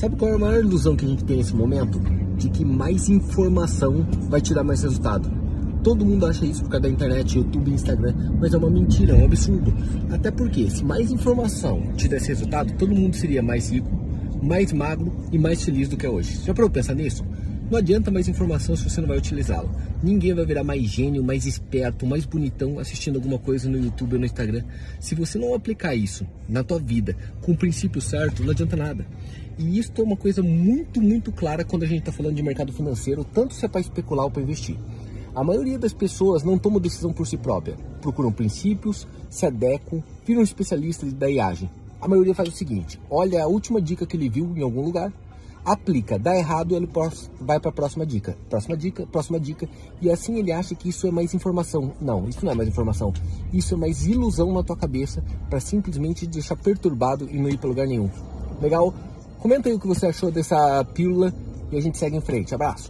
Sabe qual é a maior ilusão que a gente tem nesse momento? De que mais informação vai te dar mais resultado. Todo mundo acha isso por causa da internet, YouTube, Instagram, mas é uma mentira, é um absurdo. Até porque, se mais informação te desse resultado, todo mundo seria mais rico, mais magro e mais feliz do que é hoje. Já parou pensar nisso? Não adianta mais informação se você não vai utilizá-la. Ninguém vai virar mais gênio, mais esperto, mais bonitão assistindo alguma coisa no YouTube ou no Instagram. Se você não aplicar isso na tua vida com o princípio certo, não adianta nada. E isso é uma coisa muito, muito clara quando a gente está falando de mercado financeiro, tanto se é para especular ou para investir. A maioria das pessoas não toma decisão por si própria. Procuram princípios, se adequam, viram especialistas e daí agem. A maioria faz o seguinte: olha a última dica que ele viu em algum lugar, aplica, dá errado, ele vai para a próxima dica, próxima dica, próxima dica, e assim ele acha que isso é mais informação. Não, isso não é mais informação. Isso é mais ilusão na tua cabeça para simplesmente te deixar perturbado e não ir para lugar nenhum. Legal? Comenta aí o que você achou dessa pílula e a gente segue em frente. Abraço.